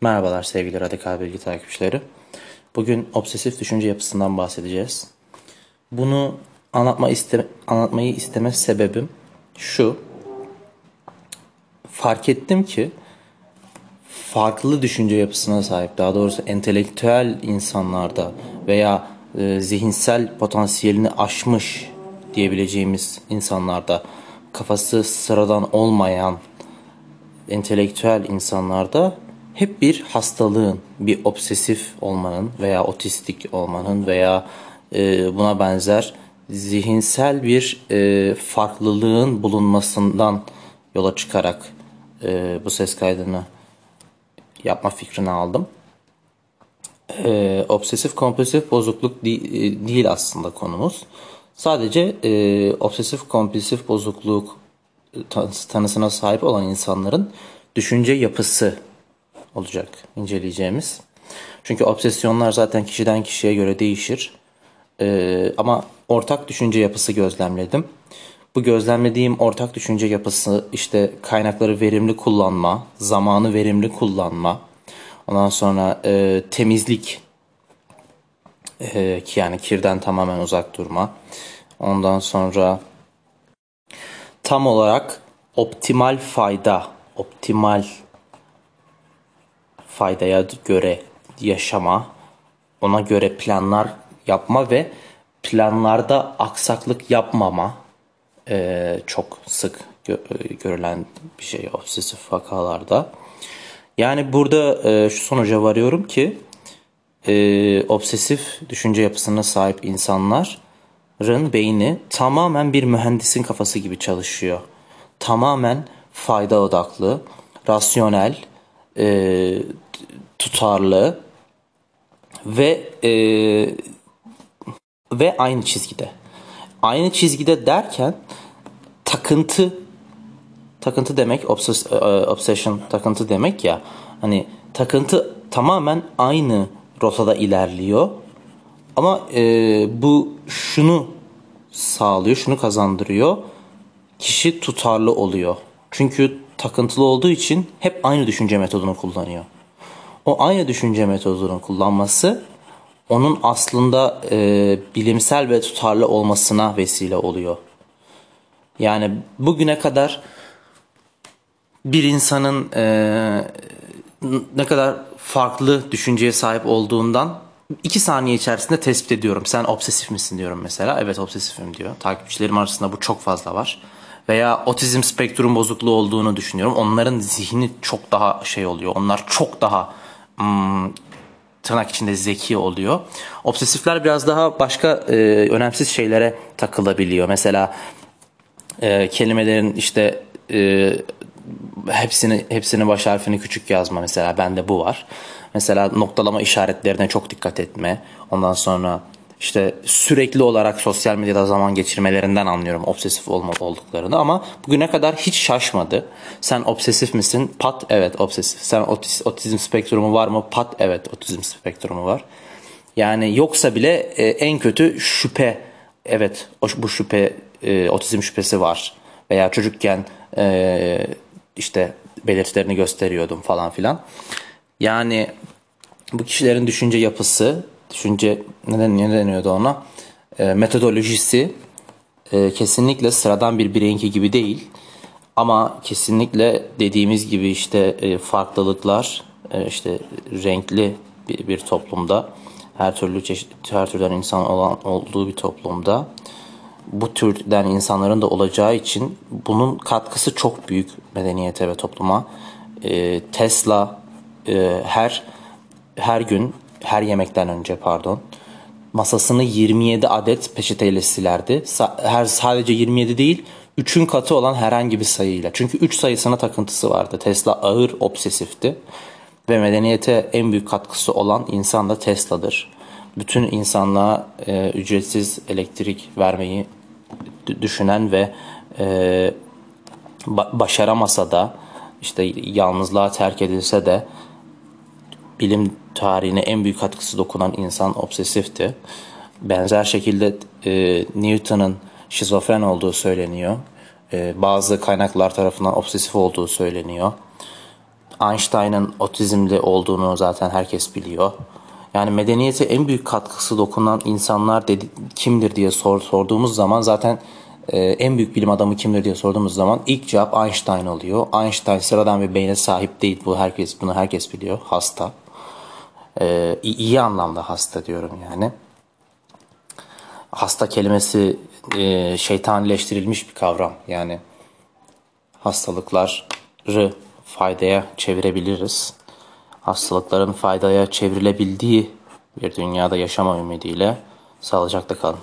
Merhabalar sevgili Radikal Bilgi takipçileri. Bugün obsesif düşünce yapısından bahsedeceğiz. Bunu anlatma iste, anlatmayı isteme sebebim şu. Fark ettim ki farklı düşünce yapısına sahip, daha doğrusu entelektüel insanlarda veya e, zihinsel potansiyelini aşmış diyebileceğimiz insanlarda kafası sıradan olmayan entelektüel insanlarda hep bir hastalığın, bir obsesif olmanın veya otistik olmanın veya e, buna benzer zihinsel bir e, farklılığın bulunmasından yola çıkarak e, bu ses kaydını yapma fikrini aldım. E, obsesif kompulsif bozukluk de, e, değil aslında konumuz. Sadece e, obsesif kompulsif bozukluk tanısına sahip olan insanların düşünce yapısı olacak inceleyeceğimiz. Çünkü obsesyonlar zaten kişiden kişiye göre değişir. Ee, ama ortak düşünce yapısı gözlemledim. Bu gözlemlediğim ortak düşünce yapısı işte kaynakları verimli kullanma, zamanı verimli kullanma, ondan sonra e, temizlik e, ki yani kirden tamamen uzak durma. Ondan sonra tam olarak optimal fayda, optimal faydaya göre yaşama, ona göre planlar yapma ve planlarda aksaklık yapmama e, çok sık gö- görülen bir şey obsesif vakalarda. Yani burada e, şu sonuca varıyorum ki e, obsesif düşünce yapısına sahip insanların beyni tamamen bir mühendisin kafası gibi çalışıyor. Tamamen fayda odaklı, rasyonel, e, tutarlı ve e, ve aynı çizgide. Aynı çizgide derken takıntı takıntı demek obses, e, obsession takıntı demek ya. Hani takıntı tamamen aynı rotada ilerliyor ama e, bu şunu sağlıyor şunu kazandırıyor. Kişi tutarlı oluyor. Çünkü takıntılı olduğu için hep aynı düşünce metodunu kullanıyor o aynı düşünce metodunu kullanması onun aslında e, bilimsel ve tutarlı olmasına vesile oluyor. Yani bugüne kadar bir insanın e, ne kadar farklı düşünceye sahip olduğundan iki saniye içerisinde tespit ediyorum. Sen obsesif misin diyorum mesela. Evet obsesifim diyor. Takipçilerim arasında bu çok fazla var. Veya otizm spektrum bozukluğu olduğunu düşünüyorum. Onların zihni çok daha şey oluyor. Onlar çok daha hmm, tırnak içinde zeki oluyor. Obsesifler biraz daha başka e, önemsiz şeylere takılabiliyor. Mesela e, kelimelerin işte e, hepsini hepsini baş harfini küçük yazma mesela bende bu var. Mesela noktalama işaretlerine çok dikkat etme. Ondan sonra işte sürekli olarak sosyal medyada zaman geçirmelerinden anlıyorum obsesif olma olduklarını ama bugüne kadar hiç şaşmadı. Sen obsesif misin? Pat evet obsesif. Sen otiz, otizm spektrumu var mı? Pat evet otizm spektrumu var. Yani yoksa bile e, en kötü şüphe evet bu şüphe e, otizm şüphesi var veya çocukken e, işte belirtilerini gösteriyordum falan filan. Yani bu kişilerin düşünce yapısı düşünce neden ne deniyordu ona e, metodolojisi e, kesinlikle sıradan bir bireyinki gibi değil ama kesinlikle dediğimiz gibi işte e, farklılıklar e, işte renkli bir, bir toplumda her türlü çeşit her türden insan olan olduğu bir toplumda bu türden insanların da olacağı için bunun katkısı çok büyük medeniyete ve topluma. E, Tesla e, her her gün her yemekten önce pardon masasını 27 adet peçeteyle silerdi. Her sadece 27 değil, 3'ün katı olan herhangi bir sayıyla. Çünkü 3 sayısına takıntısı vardı. Tesla ağır obsesifti ve medeniyete en büyük katkısı olan insan da Tesla'dır. Bütün insanlığa e, ücretsiz elektrik vermeyi düşünen ve e, ba- başaramasa da işte yalnızlığa terk edilse de bilim tarihine en büyük katkısı dokunan insan obsesifti. Benzer şekilde e, Newton'ın şizofren olduğu söyleniyor. E, bazı kaynaklar tarafından obsesif olduğu söyleniyor. Einstein'ın otizmli olduğunu zaten herkes biliyor. Yani medeniyete en büyük katkısı dokunan insanlar dedi, kimdir diye sor, sorduğumuz zaman zaten e, en büyük bilim adamı kimdir diye sorduğumuz zaman ilk cevap Einstein oluyor. Einstein sıradan bir beyne sahip değil. Bu herkes bunu herkes biliyor. Hasta. E, iyi anlamda hasta diyorum yani. Hasta kelimesi e, şeytanileştirilmiş bir kavram. Yani hastalıkları faydaya çevirebiliriz. Hastalıkların faydaya çevrilebildiği bir dünyada yaşama ümidiyle sağlıcakla kalın.